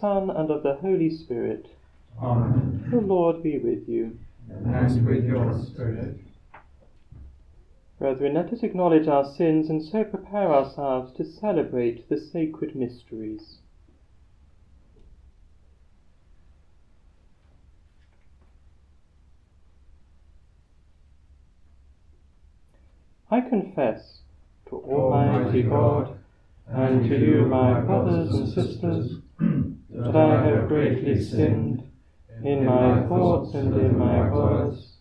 Son, and of the Holy Spirit. Amen. The Lord be with you. And with your spirit. Brethren, let us acknowledge our sins and so prepare ourselves to celebrate the sacred mysteries. I confess to Almighty God and to you, my brothers and sisters, that I have greatly sinned in my thoughts and in my words,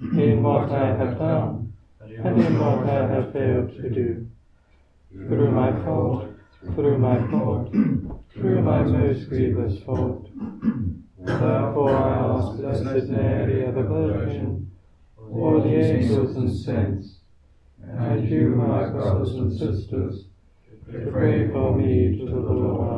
in what I have done and in what I have failed to do. Through my fault, through my fault, through my most grievous fault. Therefore I ask Blessed Mary, ever Virgin, all the angels and saints, and you, my brothers and sisters, to pray for me to the Lord.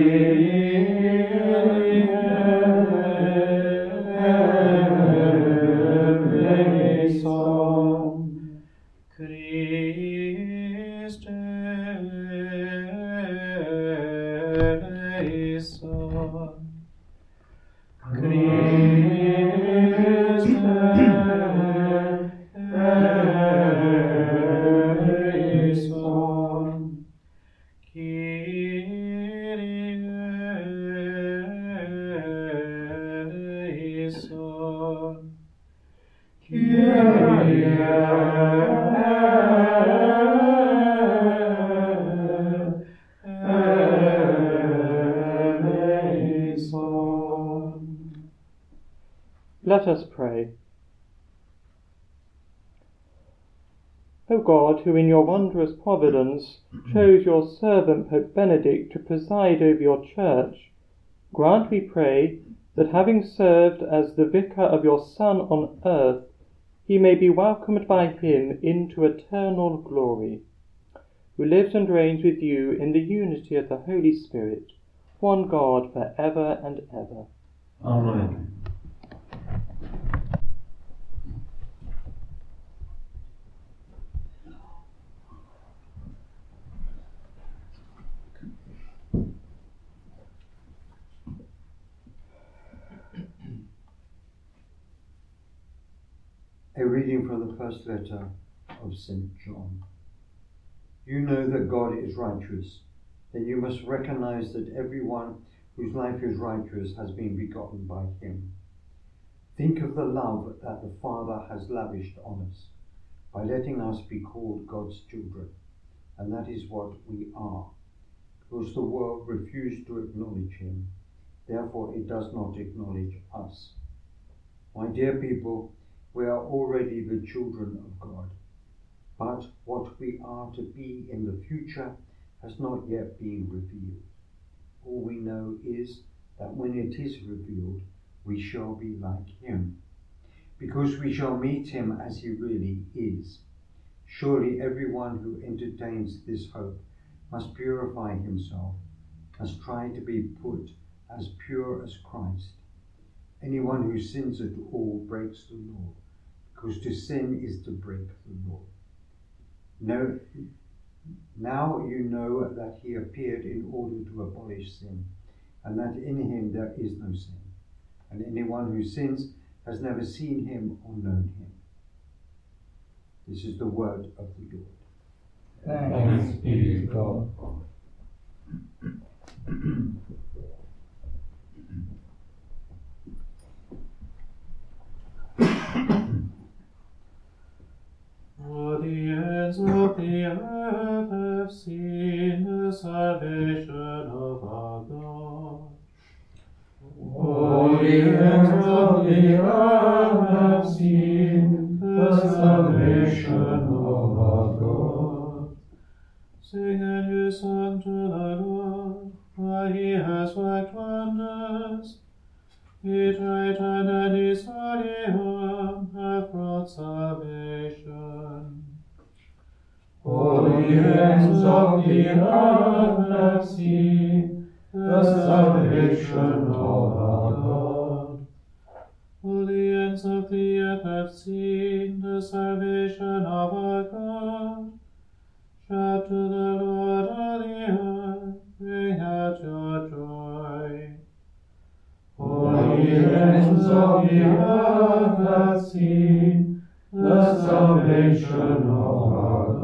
Let us pray. O God, who in your wondrous providence chose your servant Pope Benedict to preside over your church, grant, we pray, that having served as the vicar of your Son on earth, he may be welcomed by him into eternal glory, who lives and reigns with you in the unity of the Holy Spirit, one God for ever and ever. Amen. A reading from the first letter of St. John. You know that God is righteous, then you must recognize that everyone whose life is righteous has been begotten by him. Think of the love that the Father has lavished on us by letting us be called God's children, and that is what we are, because the world refused to acknowledge him, therefore it does not acknowledge us. My dear people, we are already the children of God. But what we are to be in the future has not yet been revealed. All we know is that when it is revealed, we shall be like him, because we shall meet him as he really is. Surely everyone who entertains this hope must purify himself, must try to be put as pure as Christ. Anyone who sins at all breaks the law, because to sin is to break the law. No, now you know that he appeared in order to abolish sin, and that in him there is no sin. And anyone who sins has never seen him or known him. This is the word of the Lord. Thanks be to God. lives of the earth have seen the salvation of our God. Holy ends of the earth have seen the salvation of our God. Sing a new song to the Lord, for he has worked wonders. He tried and his holy arm have brought salvation. Ends of the earth have seen the salvation of our God. All the ends of the earth have seen the salvation of our God. Shout to the Lord, all the earth, bring out your joy. All the ends of the earth have seen the salvation of our God.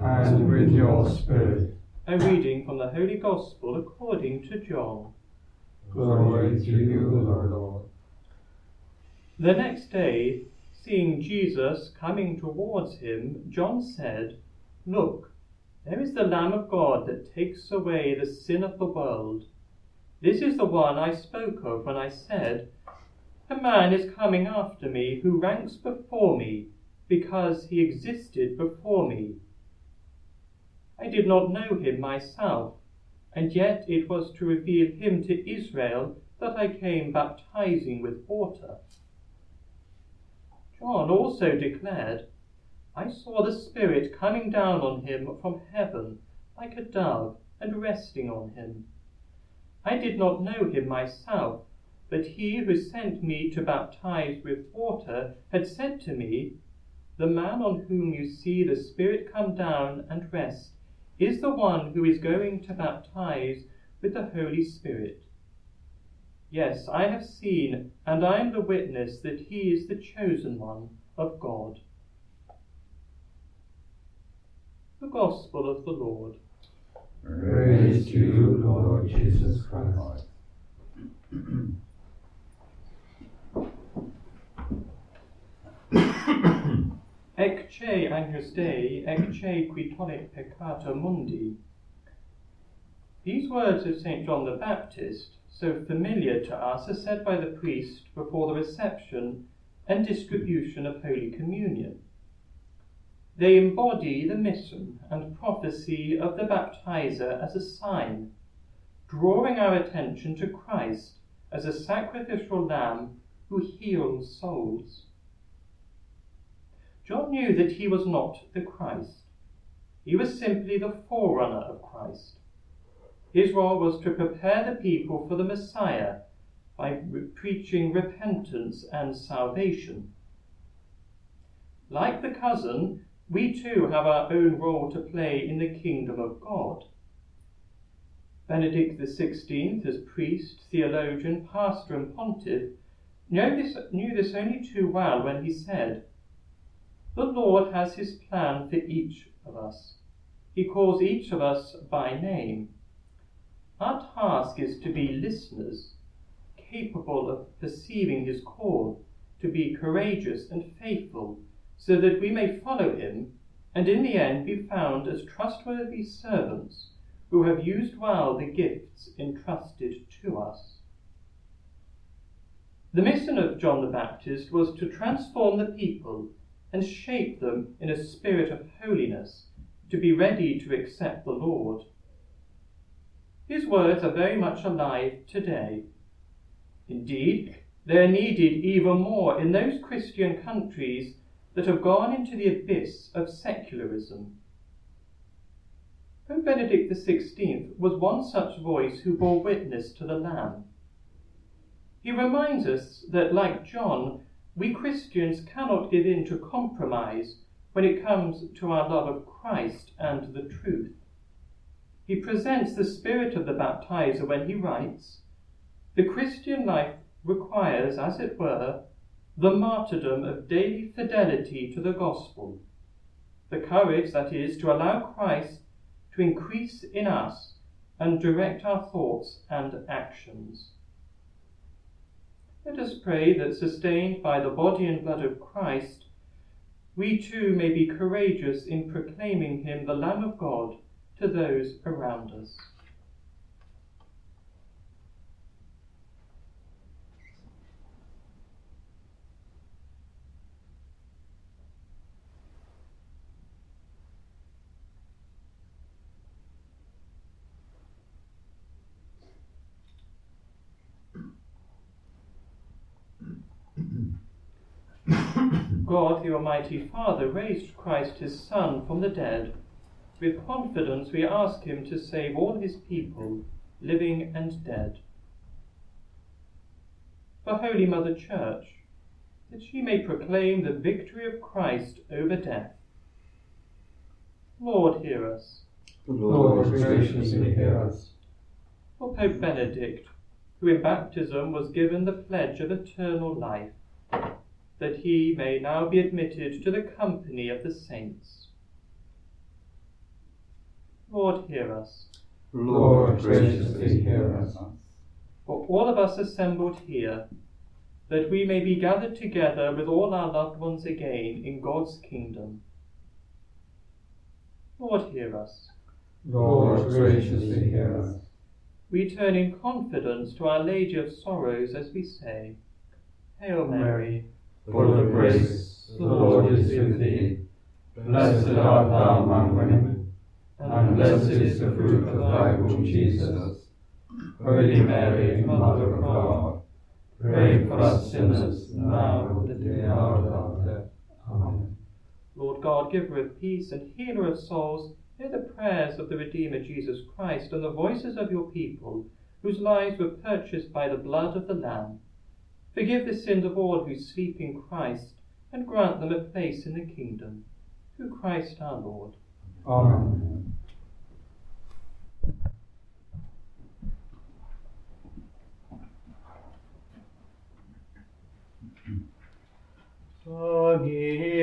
And with your spirit, A reading from the Holy Gospel according to John. glory to you, Lord. The next day, seeing Jesus coming towards him, John said, Look, there is the Lamb of God that takes away the sin of the world. This is the one I spoke of when I said, A man is coming after me who ranks before me, because he existed before me. I did not know him myself, and yet it was to reveal him to Israel that I came baptizing with water. John also declared, I saw the Spirit coming down on him from heaven like a dove and resting on him. I did not know him myself, but he who sent me to baptize with water had said to me, The man on whom you see the Spirit come down and rest is the one who is going to baptize with the Holy Spirit. Yes, I have seen, and I am the witness that he is the chosen one of God. The Gospel of the Lord. Praise to you, Lord Jesus Christ. Ecce Agnus Dei, ecce qui tollit peccata mundi. These words of St. John the Baptist, so familiar to us, are said by the priest before the reception and distribution of Holy Communion. They embody the mission and prophecy of the baptizer as a sign, drawing our attention to Christ as a sacrificial lamb who heals souls. John knew that he was not the Christ. He was simply the forerunner of Christ. His role was to prepare the people for the Messiah by re- preaching repentance and salvation. Like the cousin, we too have our own role to play in the kingdom of God. Benedict XVI, as priest, theologian, pastor, and pontiff, knew this, knew this only too well when he said, The Lord has his plan for each of us. He calls each of us by name. Our task is to be listeners, capable of perceiving his call, to be courageous and faithful, so that we may follow him and in the end be found as trustworthy servants who have used well the gifts entrusted to us. The mission of John the Baptist was to transform the people and shape them in a spirit of holiness, to be ready to accept the Lord. His words are very much alive today. Indeed, they are needed even more in those Christian countries that have gone into the abyss of secularism. Pope Benedict XVI was one such voice who bore witness to the Lamb. He reminds us that, like John, we Christians cannot give in to compromise when it comes to our love of Christ and the truth. He presents the spirit of the baptizer when he writes, The Christian life requires, as it were, the martyrdom of daily fidelity to the gospel, the courage, that is, to allow Christ to increase in us and direct our thoughts and actions. Let us pray that, sustained by the body and blood of Christ, we too may be courageous in proclaiming him the Lamb of God to those around us. God, the Almighty Father, raised Christ his Son from the dead. With confidence we ask him to save all his people, living and dead. For Holy Mother Church, that she may proclaim the victory of Christ over death. Lord, hear us. Lord, graciously hear us. For Pope Benedict, who in baptism was given the pledge of eternal life, that he may now be admitted to the company of the saints. Lord, hear us. Lord, graciously hear us. For all of us assembled here, that we may be gathered together with all our loved ones again in God's kingdom. Lord, hear us. Lord, graciously hear us. We turn in confidence to Our Lady of Sorrows as we say, Hail Mary, Full of grace, the Lord is with thee. Blessed art thou among women, and blessed is the fruit of thy womb, Jesus. Holy Mary, Mother of God, pray for us sinners now and at the hour of our death. Amen. Lord God, giver of peace and healer of souls, hear the prayers of the Redeemer Jesus Christ and the voices of your people, whose lives were purchased by the blood of the Lamb. Forgive the sins of all who sleep in Christ, and grant them a place in the kingdom. Through Christ our Lord. Amen. Domine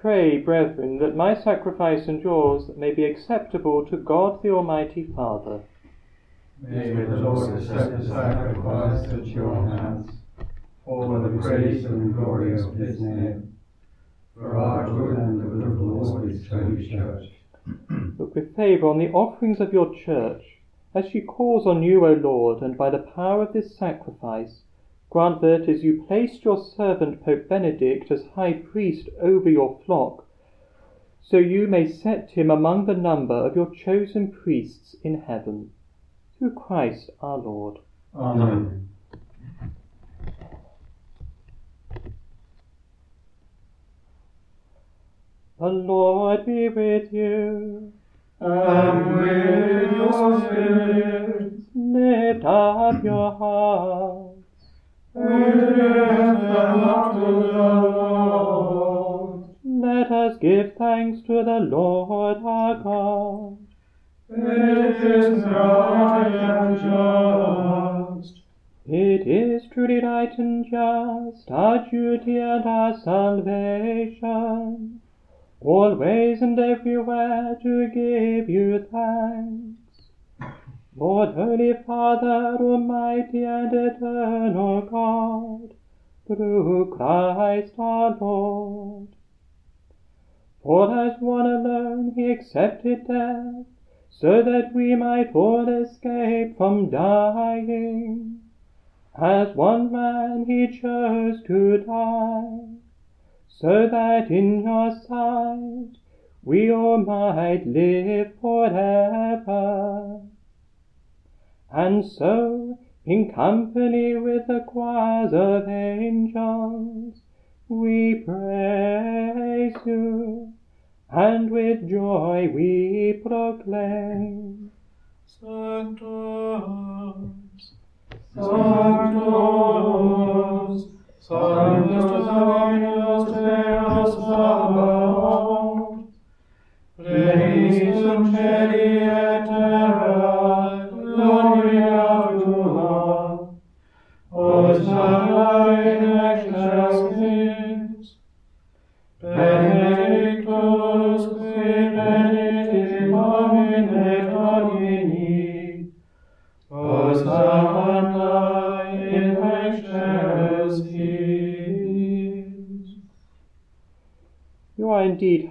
Pray, brethren, that my sacrifice and yours may be acceptable to God the Almighty Father. May the Lord accept the sacrifice at your hands, for the praise and glory of his name, for our good and the good of the Lord's holy church. Look with favour on the offerings of your church, as she calls on you, O Lord, and by the power of this sacrifice, grant that as you placed your servant Pope Benedict as high priest over your flock, so you may set him among the number of your chosen priests in heaven. Through Christ our Lord. Amen. The Lord be with you. And with your spirit, Lift up your hearts. Let us give thanks to the Lord our God. It is right and just. It is truly right and just, our duty and our salvation, always and everywhere to give you thanks. Lord, Holy Father, Almighty and eternal God, through Christ our Lord. For as one alone he accepted death, so that we might all escape from dying. As one man he chose to die, so that in your sight we all might live forever. And so, in company with the choirs of angels, we praise you, and with joy we proclaim. Sanctus, Sanctus, Sanctus Dominus Deus Sabaoth, Regis in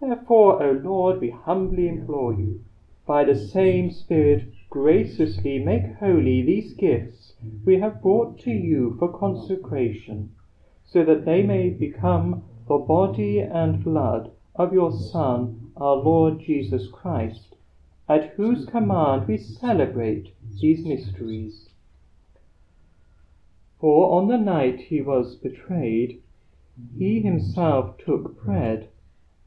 Therefore, O Lord, we humbly implore you, by the same Spirit, graciously make holy these gifts we have brought to you for consecration, so that they may become the body and blood of your Son, our Lord Jesus Christ, at whose command we celebrate these mysteries. For on the night he was betrayed, he himself took bread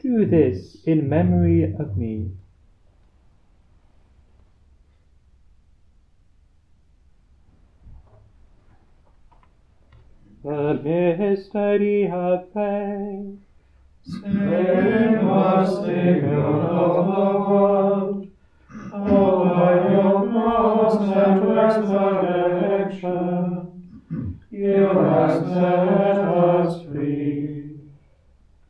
Do this in memory of me. The mystery of faith. Save us, Saviour of the world. O by your cross and resurrection, you have set us free.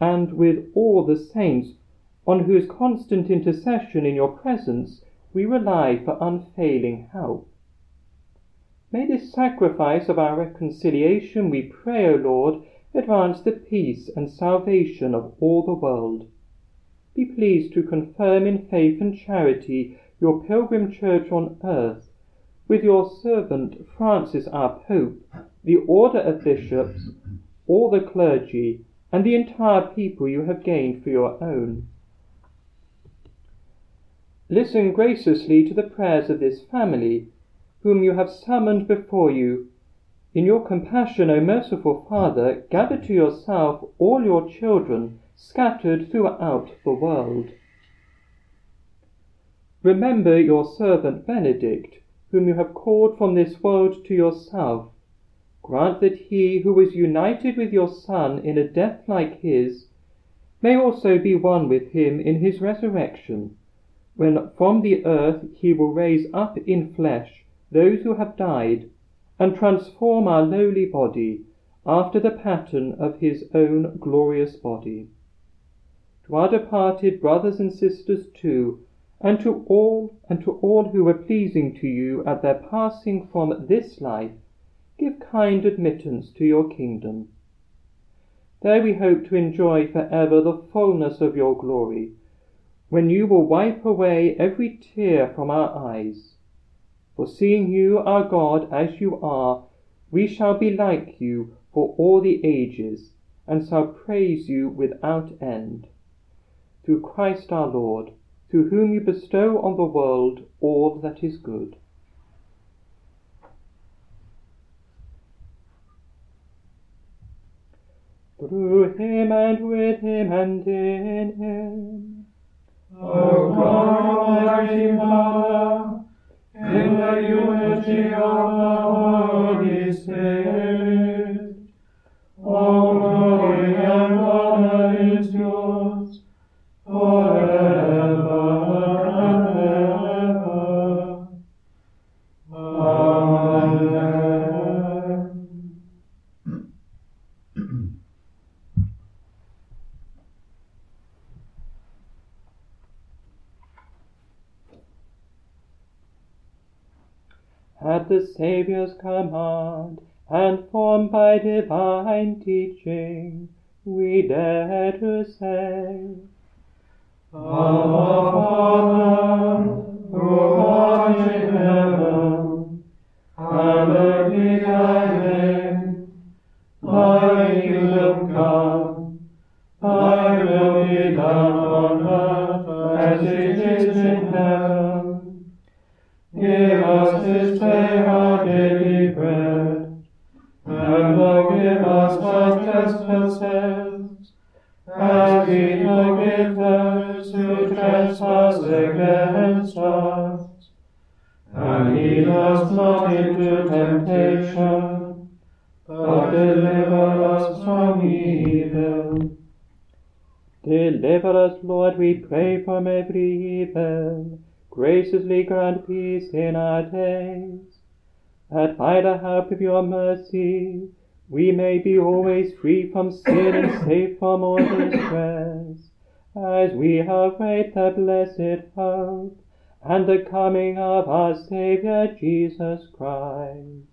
and with all the saints, on whose constant intercession in your presence we rely for unfailing help. May this sacrifice of our reconciliation, we pray, O Lord, advance the peace and salvation of all the world. Be pleased to confirm in faith and charity your pilgrim church on earth, with your servant Francis our Pope, the order of bishops, all the clergy, and the entire people you have gained for your own. Listen graciously to the prayers of this family, whom you have summoned before you. In your compassion, O merciful Father, gather to yourself all your children scattered throughout the world. Remember your servant Benedict, whom you have called from this world to yourself grant that he who was united with your Son in a death like his may also be one with him in his resurrection, when from the earth he will raise up in flesh those who have died, and transform our lowly body after the pattern of his own glorious body. To our departed brothers and sisters too, and to all and to all who were pleasing to you at their passing from this life, give kind admittance to your kingdom. There we hope to enjoy for ever the fullness of your glory, when you will wipe away every tear from our eyes, For seeing you are God as you are, we shall be like you for all the ages, and shall praise you without end. Through Christ our Lord, through whom you bestow on the world all that is good. Through him and with him and in him. O God, Almighty Father, in the unity of the Holy Spirit, by divine teaching, we dare to say, Our Father, who art in heaven, hallowed be thy name. Thy kingdom come, thy will be done on earth as it is in heaven. Give us this day our our trespasses, as we forgive those who trespass against us. And lead us not into temptation, but deliver us from evil. Deliver us, Lord, we pray, from every evil. Graciously grant peace in our days, that by the help of your mercy we may be always free from sin and safe from all distress, as we await the blessed hope and the coming of our Saviour Jesus Christ.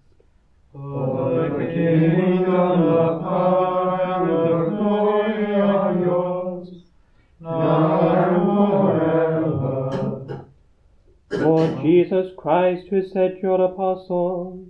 For the kingdom, the power, and the glory are yours, now and forever. Lord Jesus Christ, who said to your apostles,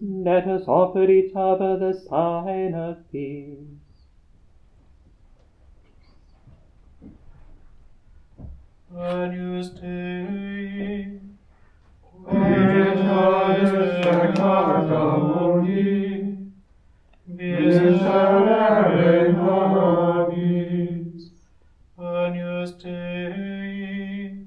Let us offer each other the sign of peace. Agnus Dei, Quidem peccata mundi, miserere nobis. Agnus Dei,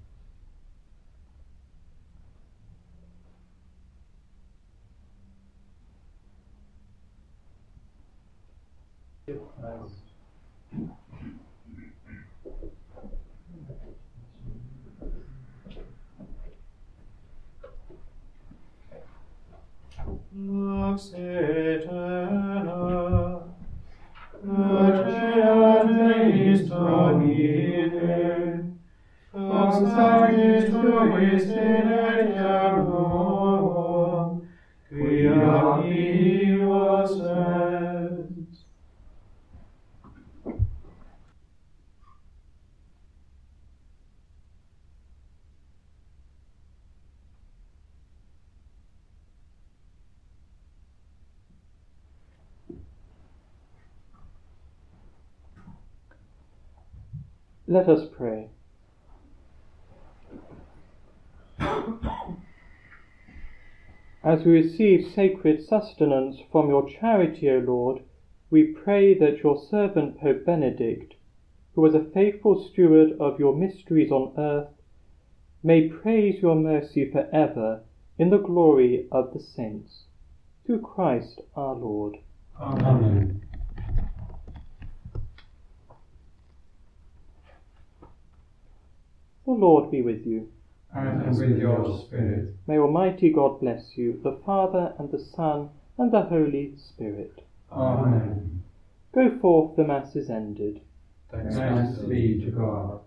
Lux aeterna, Ecea Deis Domine, Lux agis tuis in aeternum, Quia Let us pray. As we receive sacred sustenance from your charity, O Lord, we pray that your servant Pope Benedict, who was a faithful steward of your mysteries on earth, may praise your mercy for ever in the glory of the saints. Through Christ our Lord. Amen. The Lord be with you. And with your spirit. May Almighty God bless you, the Father and the Son and the Holy Spirit. Amen. Go forth, the Mass is ended. Thanks be to God.